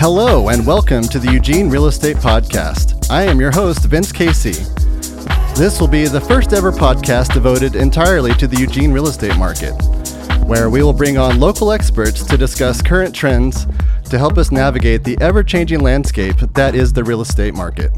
Hello, and welcome to the Eugene Real Estate Podcast. I am your host, Vince Casey. This will be the first ever podcast devoted entirely to the Eugene real estate market, where we will bring on local experts to discuss current trends to help us navigate the ever changing landscape that is the real estate market.